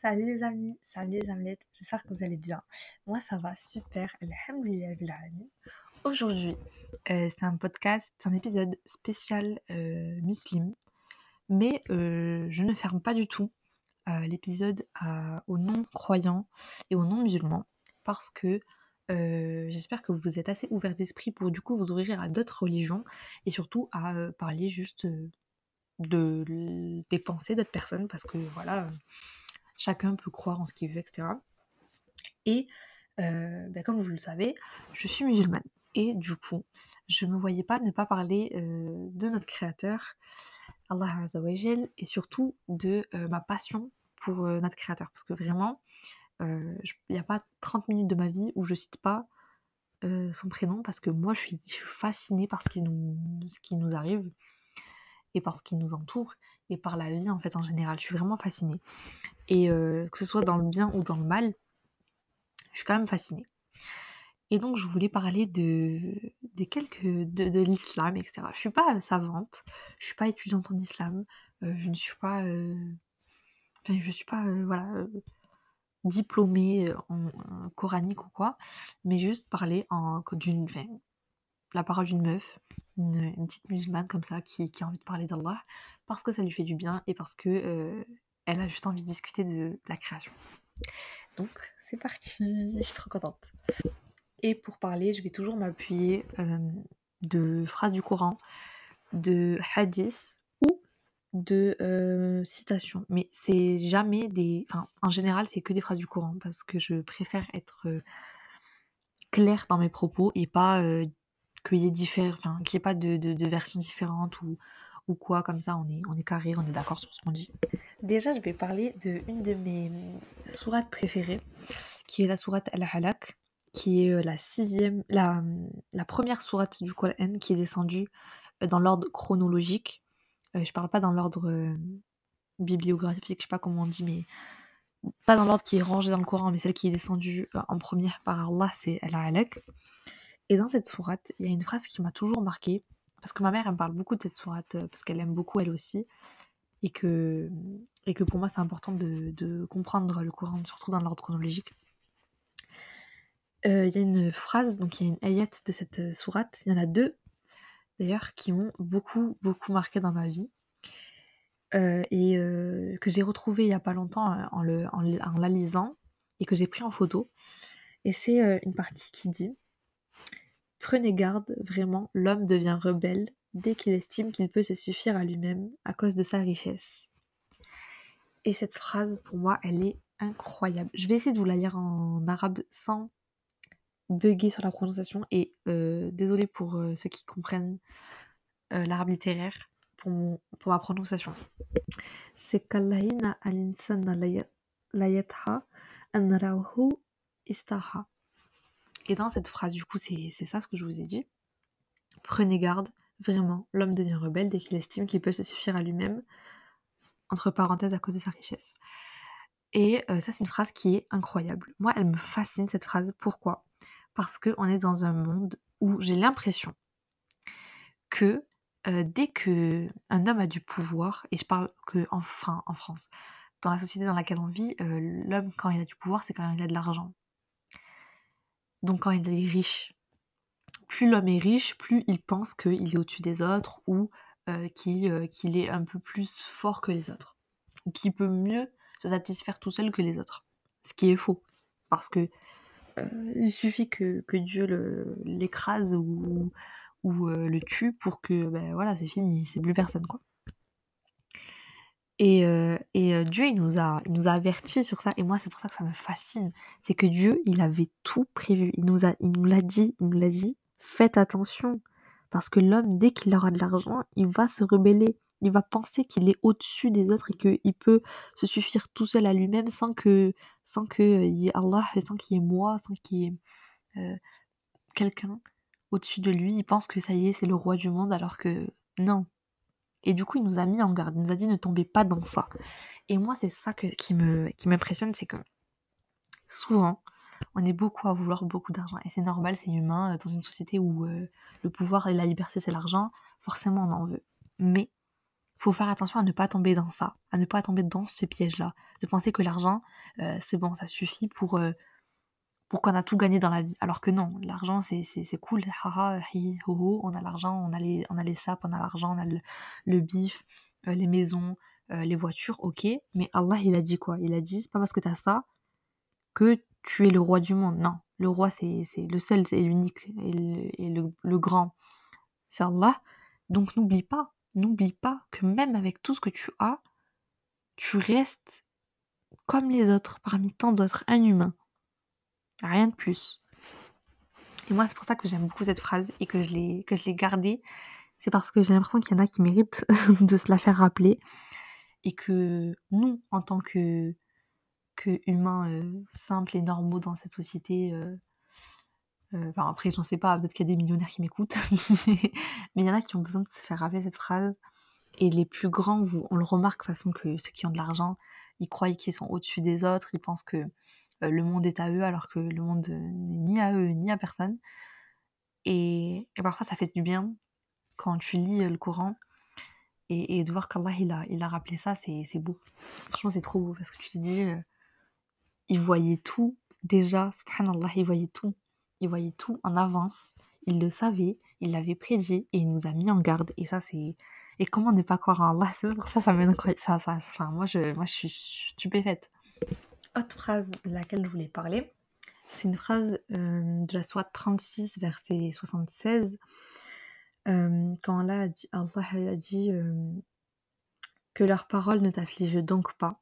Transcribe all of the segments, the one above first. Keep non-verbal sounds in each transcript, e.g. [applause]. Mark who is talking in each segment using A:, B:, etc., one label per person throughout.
A: Salut les amis, salut les amelettes, j'espère que vous allez bien. Moi ça va super, alhamdoulilah. Aujourd'hui, euh, c'est un podcast, c'est un épisode spécial euh, musulman, mais euh, je ne ferme pas du tout euh, l'épisode aux non-croyants et aux non-musulmans parce que j'espère que vous êtes assez ouverts d'esprit pour du coup vous ouvrir à d'autres religions et surtout à parler juste de des pensées d'autres personnes parce que voilà, chacun peut croire en ce qu'il veut, etc. Et euh, ben, comme vous le savez, je suis musulmane. Et du coup, je ne me voyais pas ne pas parler euh, de notre Créateur, Allah Azzawajal, et surtout de euh, ma passion pour notre Créateur. Parce que vraiment, il n'y a pas 30 minutes de ma vie où je cite pas son prénom, parce que moi, je suis, fascinée par ce qui nous arrive, et par ce qui nous entoure, et par la vie en fait en général. Je suis vraiment fascinée. Et euh, que ce soit dans le bien ou dans le mal, je suis quand même fascinée. Et donc, je voulais parler de, quelques, de, de l'islam, etc. Je suis pas euh, savante, je suis pas étudiante en islam, euh, je ne suis pas, enfin, je suis pas, voilà, diplômée en, coranique ou quoi, mais juste parler en, d'une, la parole d'une meuf, une, petite musulmane comme ça, qui, qui a envie de parler d'Allah, parce que ça lui fait du bien et parce que euh, elle a juste envie de discuter de la création. Donc, c'est parti, je suis trop contente. Et pour parler, je vais toujours m'appuyer euh, de phrases du Coran, de hadiths ou de euh, citations. Mais c'est jamais des... Enfin, en général, c'est que des phrases du Coran parce que je préfère être claire dans mes propos et pas qu'il y ait diffère, enfin, qu'il y ait pas de, de- de versions différentes ou, ou quoi, comme ça, on est, on est carré, on est d'accord sur ce qu'on dit. Déjà, je vais parler de une de mes sourates préférées, qui est la sourate Al-Halak, qui est euh, la sixième, la, la première sourate du Coran qui est descendue euh, dans l'ordre chronologique. Euh, je parle pas dans l'ordre euh, bibliographique, je sais pas comment on dit, mais pas dans l'ordre qui est rangé dans le Coran, mais celle qui est descendue en première par Allah, c'est Al-Halak. Et dans cette sourate, il y a une phrase qui m'a toujours marquée, parce que ma mère, elle me parle beaucoup de cette sourate, euh, parce qu'elle aime beaucoup elle aussi, et que, et que pour moi, c'est important de, comprendre le Coran, surtout dans l'ordre chronologique. Euh, Il y a une phrase, donc il y a une ayat de cette sourate, il y en a deux d'ailleurs, qui m'ont beaucoup, beaucoup marqué dans ma vie, euh, et que j'ai retrouvé il y a pas longtemps en, le, en, la lisant, et que j'ai pris en photo. Et c'est une partie qui dit Prenez garde, vraiment, l'homme devient rebelle dès qu'il estime qu'il peut se suffire à lui-même à cause de sa richesse. Et cette phrase, pour moi, elle est incroyable. Je vais essayer de vous la lire en arabe sans bugger sur la prononciation. Et euh, désolé pour euh, ceux qui comprennent euh, l'arabe littéraire pour, ma prononciation. C'est qu'Allahina al-insana la yatha an ra'uhu istaha. Et dans cette phrase, du coup, c'est ça ce que je vous ai dit. Prenez garde, vraiment, l'homme devient rebelle dès qu'il estime qu'il peut se suffire à lui-même, entre parenthèses, à cause de sa richesse. Et euh, ça, c'est une phrase qui est incroyable. Moi, elle me fascine, cette phrase. Pourquoi? Parce qu'on est dans un monde où j'ai l'impression que euh, dès que un homme a du pouvoir, et je parle que enfin en France, dans la société dans laquelle on vit, euh, l'homme, quand il a du pouvoir, c'est quand il a de l'argent. Donc quand il est riche, plus l'homme est riche, plus il pense qu'il est au-dessus des autres ou euh, qu'il euh, qu'il est un peu plus fort que les autres. Ou qu'il peut mieux se satisfaire tout seul que les autres. Ce qui est faux. Parce que euh, il suffit que, que Dieu l'écrase ou, ou le tue pour que ben voilà, c'est fini, c'est plus personne quoi. Et, euh, euh, Dieu, il nous, a, il nous a avertis sur ça. Et moi, c'est pour ça que ça me fascine. C'est que Dieu, il avait tout prévu. Il nous a, il nous l'a dit, il nous l'a dit. Faites attention. Parce que l'homme, dès qu'il aura de l'argent, il va se rebeller. Il va penser qu'il est au-dessus des autres et qu'il peut se suffire tout seul à lui-même sans que, sans que euh, y ait Allah, sans qu'il y ait moi, sans qu'il y ait quelqu'un au-dessus de lui. Il pense que ça y est, c'est le roi du monde, alors que non. Et du coup, il nous a mis en garde. Il nous a dit ne tombez pas dans ça. Et moi, c'est ça qui me qui m'impressionne, c'est que souvent, on est beaucoup à vouloir beaucoup d'argent. Et c'est normal, c'est humain. euh, Dans une société où euh, le pouvoir et la liberté, c'est l'argent, forcément, on en veut. Mais faut faire attention à ne pas tomber dans ça, à ne pas tomber dans ce piège-là, de penser que l'argent, euh, c'est bon, ça suffit pour, pour qu'on a tout gagné dans la vie. Alors que non, l'argent, c'est cool, on a l'argent, on, a les, on a les sapes, on a l'argent, on a le, bif, euh, les maisons, les voitures, ok, mais Allah, il a dit quoi? Il a dit, c'est pas parce que tu as ça que tu es le roi du monde. Non, le roi, c'est le seul, c'est l'unique et, le, le grand. C'est Allah. Donc n'oublie pas, n'oublie pas que même avec tout ce que tu as, tu restes comme les autres, parmi tant d'autres, un humain. Rien de plus. Et moi, c'est pour ça que j'aime beaucoup cette phrase et que je l'ai, gardée. C'est parce que j'ai l'impression qu'il y en a qui méritent [laughs] de se la faire rappeler. Et que nous, en tant que, que humains euh, simples et normaux dans cette société, euh, euh, enfin, après, j'en sais pas, peut-être qu'il y a des millionnaires qui m'écoutent, [laughs] mais il y en a qui ont besoin de se faire rappeler cette phrase. Et les plus grands, vous, on le remarque de façon que ceux qui ont de l'argent, ils croient qu'ils sont au-dessus des autres, ils pensent que le monde est à eux alors que le monde n'est ni à eux ni à personne. Et, parfois, ça fait du bien quand tu lis euh, le Coran et, de voir qu'Allah il a, il a rappelé ça, c'est beau. Franchement, c'est trop beau parce que tu te dis, il voyait tout déjà, subhanallah, il voyait tout il voyait tout en avance, il le savait, il l'avait prédit et il nous a mis en garde. Et ça, c'est. Et comment ne pas croire en Allah? [laughs] Pour ça, ça me ça, ça, enfin, moi, je, moi, je suis stupéfaite. Autre phrase de laquelle je voulais parler, c'est une phrase euh, de la Sourate 36, verset 76, euh, quand Allah a dit, Allah a dit euh, que leurs paroles ne t'affligent donc pas.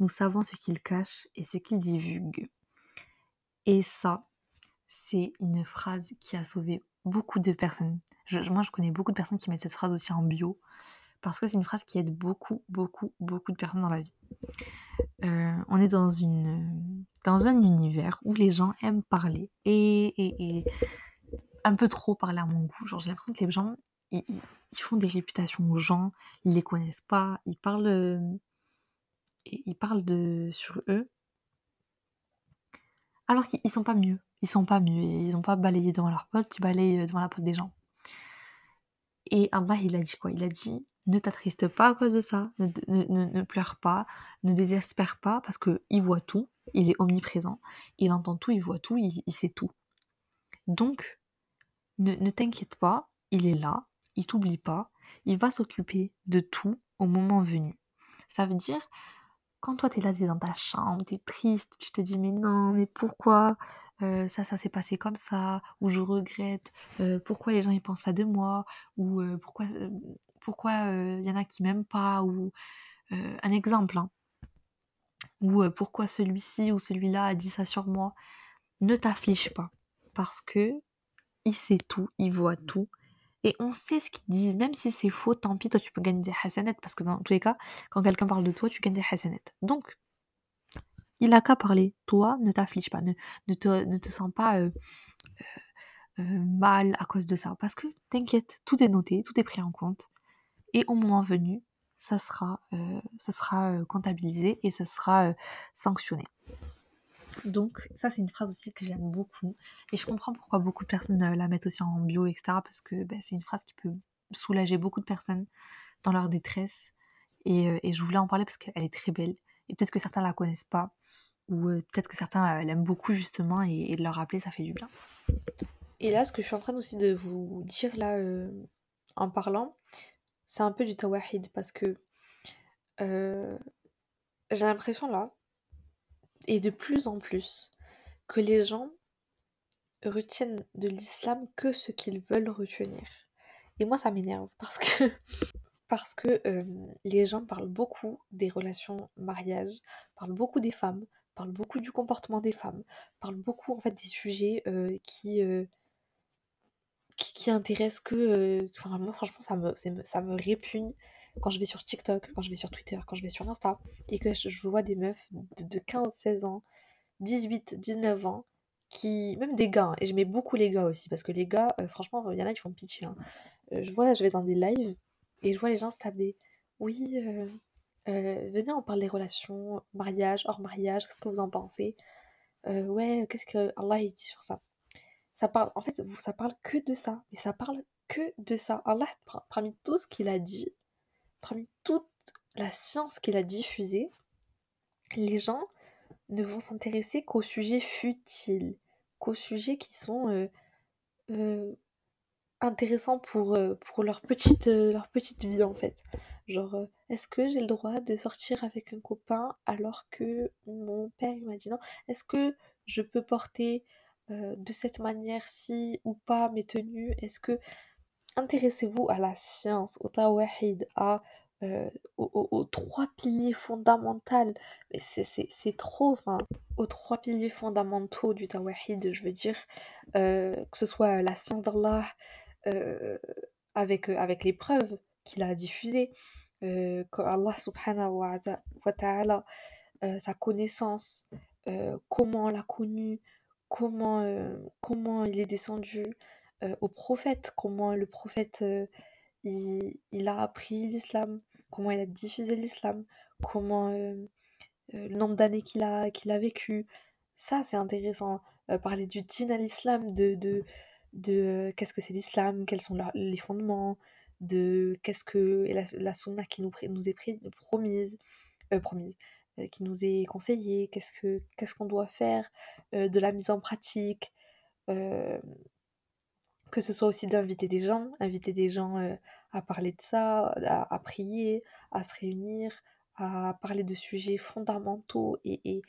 A: Nous savons ce qu'ils cachent et ce qu'ils divulguent. Et ça, c'est une phrase qui a sauvé beaucoup de personnes. moi, je connais beaucoup de personnes qui mettent cette phrase aussi en bio, parce que c'est une phrase qui aide beaucoup, beaucoup, beaucoup de personnes dans la vie. Euh, on est dans, une, dans un univers où les gens aiment parler, et, un peu trop parler à mon goût. Genre, j'ai l'impression que les gens, ils, font des réputations aux gens, ils les connaissent pas, ils parlent, ils parlent de, sur eux, alors qu'ils sont pas mieux. Ils sont pas mieux. Ils ont pas balayé devant leur pote, ils balayent devant la pote des gens. Et Allah, il a dit quoi? Il a dit ne t'attriste pas à cause de ça, ne, pleure pas, ne désespère pas, parce qu'il voit tout, il est omniprésent, il entend tout, il voit tout, il, sait tout. Donc, ne, ne t'inquiète pas, il est là, il t'oublie pas, il va s'occuper de tout au moment venu. Ça veut dire, quand toi t'es là, t'es dans ta chambre, t'es triste, tu te dis mais non, mais pourquoi? Euh, ça, ça s'est passé comme ça, ou je regrette, euh, pourquoi les gens ils pensent ça de moi, ou euh, pourquoi pourquoi il y en a qui m'aiment pas, ou un exemple, hein. ou pourquoi celui-ci ou celui-là a dit ça sur moi. Ne t'affiche pas, parce que il sait tout, il voit tout, et on sait ce qu'ils disent, même si c'est faux, tant pis, toi tu peux gagner des hasanettes, parce que dans tous les cas, quand quelqu'un parle de toi, tu gagnes des hasanettes. Donc, il a qu'à parler. Toi, ne t'afflige pas, ne, te, sens pas euh, euh, euh, mal à cause de ça. Parce que t'inquiète, tout est noté, tout est pris en compte. Et au moment venu, ça sera, comptabilisé et ça sera sanctionné. Donc ça c'est une phrase aussi que j'aime beaucoup et je comprends pourquoi beaucoup de personnes la mettent aussi en bio etc parce que ben, c'est une phrase qui peut soulager beaucoup de personnes dans leur détresse et je voulais en parler parce qu'elle est très belle et peut-être que certains la connaissent pas, ou peut-être que certains l'aiment beaucoup justement, et, de leur rappeler, ça fait du bien. Et là, ce que je suis en train aussi de vous dire là, en parlant, c'est un peu du tawahid, parce que j'ai l'impression là, et de plus en plus, que les gens retiennent de l'islam que ce qu'ils veulent retenir. Et moi, ça m'énerve parce que [laughs] parce que les gens parlent beaucoup des relations mariage, parlent beaucoup des femmes, parlent beaucoup du comportement des femmes, parlent beaucoup en fait des sujets qui, qui, intéressent que franchement ça me, ça me répugne quand je vais sur TikTok, quand je vais sur Twitter, quand je vais sur Insta et que je, vois des meufs de, 15-16 ans, 18, 19 ans qui même des gars hein, et je mets beaucoup les gars aussi parce que les gars franchement il y en a qui font pitié hein. je vois je vais dans des lives et je vois les gens se taper. Oui, euh, euh, venez, on parle des relations, mariage, hors mariage, qu'est-ce que vous en pensez? Euh, Ouais, qu'est-ce que Allah dit sur ça? Ça parle, en fait, ça parle que de ça, mais ça parle que de ça. Allah, parmi tout ce qu'il a dit, parmi toute la science qu'il a diffusée, les gens ne vont s'intéresser qu'aux sujets futiles, qu'aux sujets qui sont euh, euh, intéressants pour, euh, pour leur, petite, leur petite vie en fait. Genre, est-ce que j'ai le droit de sortir avec un copain alors que mon père m'a dit non? Est-ce que je peux porter de cette manière-ci ou pas mes tenues? Est-ce que intéressez-vous à la science, au tawahid, à euh, aux, trois piliers fondamentaux, mais c'est trop, enfin, aux trois piliers fondamentaux du tawahid, je veux dire, euh, que ce soit la science d'Allah, euh, avec, avec les preuves qu'il a diffusées, que Allah subhanahu wa ta'ala, sa connaissance, comment l'a connu, comment, comment il est descendu, au prophète, comment le prophète il, a appris l'islam, comment il a diffusé l'islam, comment euh, euh, le nombre d'années qu'il a, qu'il a vécu. Ça, c'est intéressant. Euh, parler du din à l'islam, de, de qu'est-ce que c'est l'islam, quels sont les fondements, de qu'est-ce que la, la sunna qui nous, est promise, promise qui nous est conseillée, qu'est-ce que qu'est-ce qu'on doit faire, de la mise en pratique, que ce soit aussi d'inviter des gens, inviter des gens euh, à parler de ça, à, prier, à se réunir, à parler de sujets fondamentaux et, et,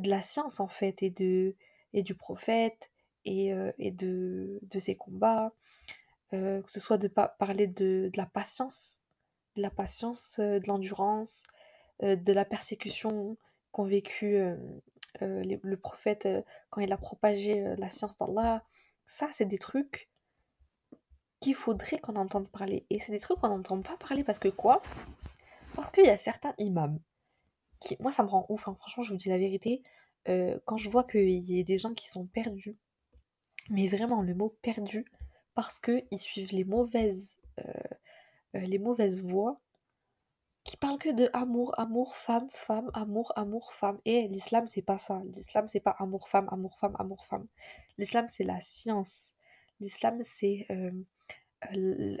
A: de la science en fait, et, de, et du prophète, et, euh, et de, de, ses combats, euh, que ce soit de parler de, la patience, de la patience, de l'endurance, de la persécution qu'ont vécu le prophète quand il a propagé la science d'Allah, ça, c'est des trucs qu'il faudrait qu'on entende parler. Et c'est des trucs qu'on n'entend pas parler parce que quoi? Parce qu'il y a certains imams qui. Moi, ça me rend ouf, hein. franchement, je vous dis la vérité. Euh, quand je vois qu'il y a des gens qui sont perdus, mais vraiment le mot perdu, parce qu'ils suivent les mauvaises, euh, euh, les mauvaises voies, qui parlent que de amour, amour, femme, femme, amour, amour, femme. Et l'islam, c'est pas ça. L'islam, c'est pas amour, femme, amour, femme, amour, femme. L'islam, c'est la science. L'islam, c'est euh,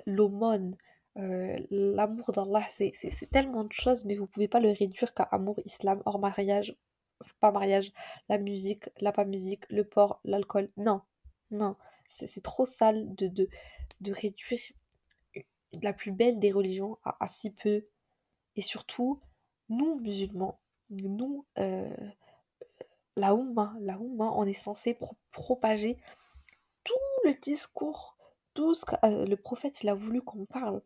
A: l'aumône. Euh, l'amour d'Allah, c'est tellement de choses, mais vous pouvez pas le réduire qu'à amour, islam, hors mariage, pas mariage, la musique, la pas musique, le porc, l'alcool. Non, non. C'est trop sale de, de, de réduire la plus belle des religions à si peu et surtout, nous, musulmans, nous, euh, la Oumma, la Oumma, on est censé propager tout le discours, tout ce que euh, le prophète il a voulu qu'on parle.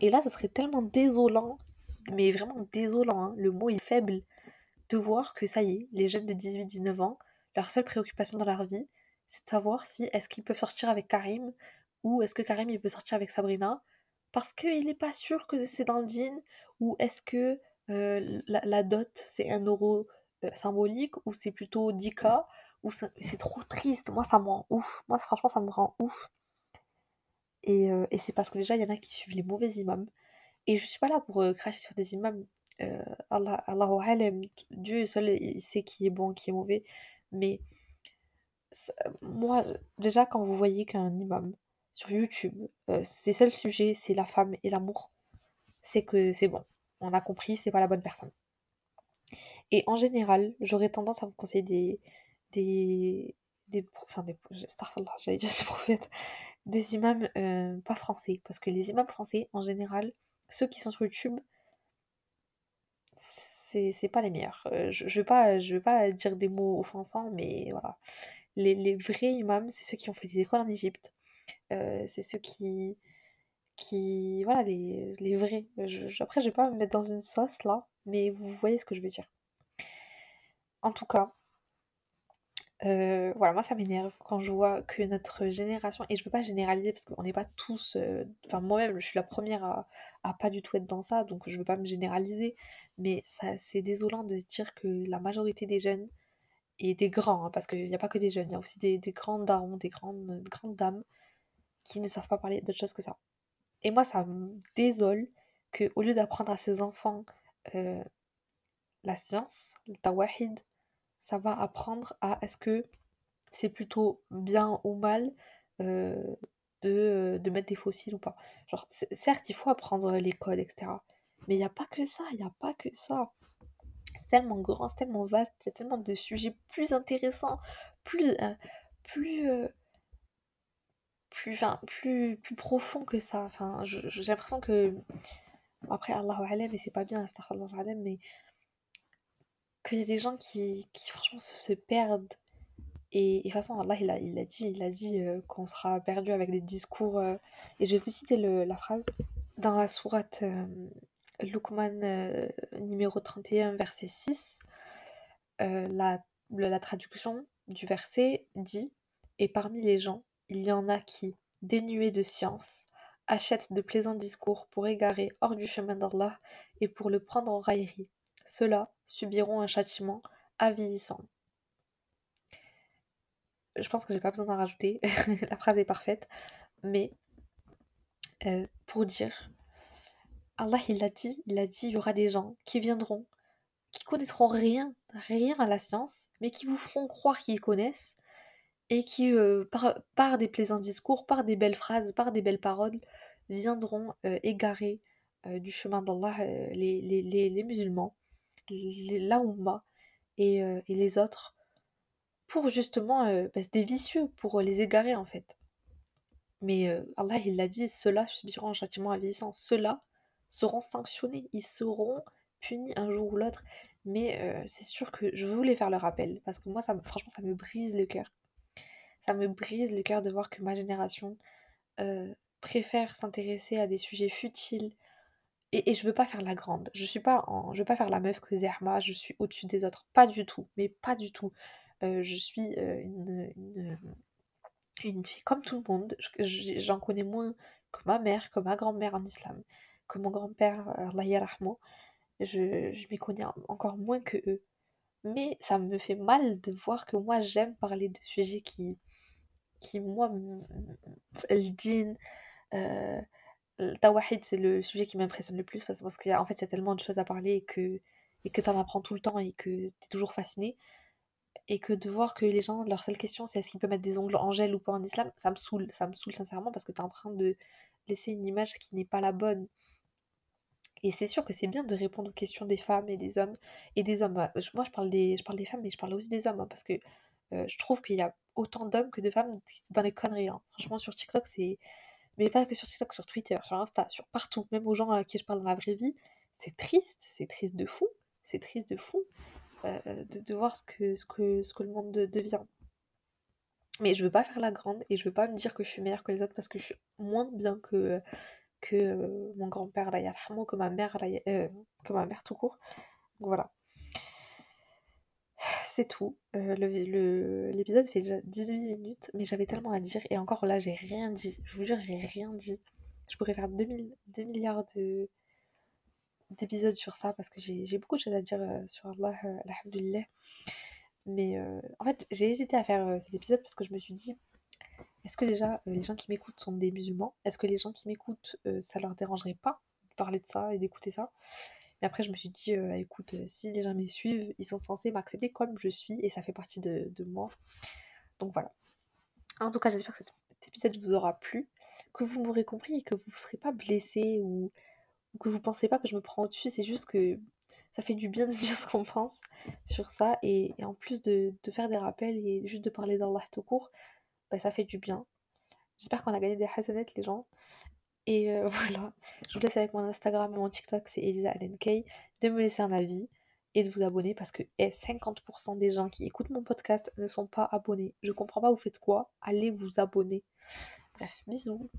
A: Et là, ce serait tellement désolant, mais vraiment désolant, hein, le mot est faible, de voir que ça y est, les jeunes de 18-19 ans, leur seule préoccupation dans leur vie, c'est de savoir si est-ce qu'ils peuvent sortir avec Karim ou est-ce que Karim peut sortir avec Sabrina parce qu'il n'est pas sûr que c'est dans le ou est-ce que euh, la, dot c'est un euro euh, symbolique ou c'est plutôt 10k ou c'est trop triste. Moi ça me rend ouf. Moi franchement ça me rend ouf. Et, euh, et c'est parce que déjà il y en a qui suivent les mauvais imams. Et je suis pas là pour cracher sur des imams. Allah Allahu Dieu seul il sait qui est bon qui est mauvais. Mais moi déjà quand vous voyez qu'un imam sur YouTube, euh, c'est ça le sujet, c'est la femme et l'amour, c'est que c'est bon. On a compris, c'est pas la bonne personne. Et en général, j'aurais tendance à vous conseiller des. des. des enfin, j'allais dire [laughs] des prophètes. Des imams euh, pas français. Parce que les imams français, en général, ceux qui sont sur YouTube, c'est pas les meilleurs. Euh, je, je, vais pas, je vais pas dire des mots offensants, mais voilà. Les, vrais imams, c'est ceux qui ont fait des écoles en Égypte, euh, c'est ceux qui, voilà, les, vrais. Je, après, je vais pas me mettre dans une sauce là, mais vous voyez ce que je veux dire. En tout cas, euh, voilà, moi ça m'énerve quand je vois que notre génération, et je veux pas généraliser parce qu'on n'est pas tous, euh, enfin moi-même je suis la première à, pas du tout être dans ça, donc je veux pas me généraliser, mais c'est désolant de se dire que la majorité des jeunes, et des grands, hein, parce qu'il n'y a pas que des jeunes, il y a aussi des, grands darons, des grandes, grandes dames, qui ne savent pas parler d'autre chose que ça. Et moi, ça me désole qu'au lieu d'apprendre à ses enfants euh, la science, le tawahid, ça va apprendre à est-ce que c'est plutôt bien ou mal euh, de, de mettre des fossiles ou pas. Genre, certes, il faut apprendre les codes, etc. Mais il n'y a pas que ça, il n'y a pas que ça. C'est tellement grand, c'est tellement vaste, il y a tellement de sujets plus intéressants, plus, plus, plus, enfin, plus, plus profond que ça. Enfin, j'ai l'impression que. Après, Allahu Alam, et c'est pas bien, Allahu Alam, mais qu'il y a des gens qui, qui franchement se, perdent. Et, de toute façon, Allah, il a, il a dit, il a dit euh, qu'on sera perdu avec des discours. Euh, et je vais vous citer le, la phrase dans la sourate euh, Luqman numéro 31, verset 6. la, la traduction du verset dit Et parmi les gens, il y en a qui, dénués de science, achètent de plaisants discours pour égarer hors du chemin d'Allah et pour le prendre en raillerie. Ceux-là subiront un châtiment avilissant. Je pense que j'ai pas besoin d'en rajouter, [laughs] la phrase est parfaite, mais euh, pour dire, Allah il a dit, il a dit, il y aura des gens qui viendront, qui connaîtront rien, rien à la science, mais qui vous feront croire qu'ils connaissent, et qui, euh, par, des plaisants discours, par des belles phrases, par des belles paroles, viendront euh, égarer euh, du chemin d'Allah les, les, musulmans, la et, et, les autres, pour justement, bah, des vicieux, pour les égarer en fait. Mais Allah, il l'a dit, ceux-là subiront un châtiment avilissant, ceux-là seront sanctionnés, ils seront punis un jour ou l'autre. Mais c'est sûr que je voulais faire le rappel, parce que moi, ça, franchement, ça me brise le cœur ça me brise le cœur de voir que ma génération euh, préfère s'intéresser à des sujets futiles. Et, et, je veux pas faire la grande. Je suis pas en, je veux pas faire la meuf que Zerma, je suis au-dessus des autres. Pas du tout, mais pas du tout. Euh, je suis euh, une, une, fille comme tout le monde. J'en connais moins que ma mère, que ma grand-mère en islam, que mon grand-père, Allah Je, je m'y connais encore moins que eux. Mais ça me fait mal de voir que moi j'aime parler de sujets qui, qui, moi, le din, euh, tawahid, c'est le sujet qui m'impressionne le plus parce qu'en en fait, il y a tellement de choses à parler et que, et que tu en apprends tout le temps et que tu es toujours fasciné. Et que de voir que les gens, leur seule question, c'est est-ce qu'ils peuvent mettre des ongles en gel ou pas en islam, ça me saoule. Ça me saoule sincèrement parce que tu es en train de laisser une image qui n'est pas la bonne. Et c'est sûr que c'est bien de répondre aux questions des femmes et des hommes. Et des hommes. Moi, je parle des, je parle des femmes, mais je parle aussi des hommes. Hein, parce que euh, je trouve qu'il y a autant d'hommes que de femmes dans les conneries. Hein. Franchement, sur TikTok, c'est. Mais pas que sur TikTok, sur Twitter, sur Insta, sur partout. Même aux gens à qui je parle dans la vraie vie. C'est triste, c'est triste de fou. C'est triste de fou euh, de, de, voir ce que, ce, que, ce que le monde devient. Mais je veux pas faire la grande et je veux pas me dire que je suis meilleure que les autres parce que je suis moins bien que, que euh, mon grand-père, que ma mère, que ma mère tout court. Donc voilà c'est tout. Euh, l'épisode fait déjà 18 minutes, mais j'avais tellement à dire. Et encore là, j'ai rien dit. Je vous jure, j'ai rien dit. Je pourrais faire 2, milliards de d'épisodes sur ça parce que j'ai beaucoup de choses à dire euh, sur Allah, euh, Mais en fait, j'ai hésité à faire cet épisode parce que je me suis dit est-ce que déjà les gens qui m'écoutent sont des musulmans? Est-ce que les gens qui m'écoutent, ça leur dérangerait pas de parler de ça et d'écouter ça? Mais après, je me suis dit, euh, écoute, euh, si les gens me suivent, ils sont censés m'accepter comme je suis et ça fait partie de, moi. Donc voilà. En tout cas, j'espère que cet épisode vous aura plu, que vous m'aurez compris et que vous ne serez pas blessé ou, que vous ne pensez pas que je me prends au-dessus. C'est juste que ça fait du bien de [laughs] dire ce qu'on pense sur ça et, en plus de, faire des rappels et juste de parler d'Allah tout court, bah, ça fait du bien. J'espère qu'on a gagné des hasanettes les gens et euh, [laughs] voilà, je vous laisse avec mon Instagram et mon TikTok, c'est Elisa LNK, de me laisser un avis et de vous abonner parce que 50% des gens qui écoutent mon podcast ne sont pas abonnés. Je comprends pas, vous faites quoi? Allez vous abonner. Bref, bisous